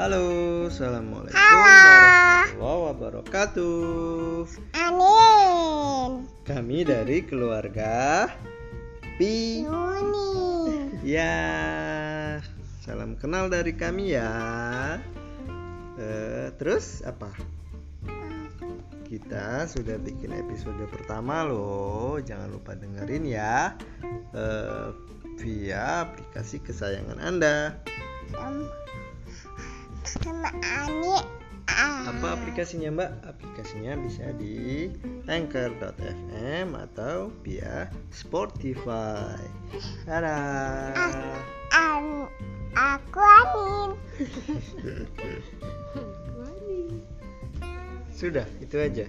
Halo, assalamualaikum Halo. warahmatullahi wabarakatuh. Amin. Kami dari keluarga Pi. Yuni. Ya, salam kenal dari kami ya. Eh, terus apa? Kita sudah bikin episode pertama loh, jangan lupa dengerin ya. Eh, via aplikasi kesayangan Anda. Sama, Ani. Ah. Apa aplikasinya Mbak? Aplikasinya bisa di anchor.fm atau via Spotify. Dadah. An, aku Anin. Sudah, itu aja.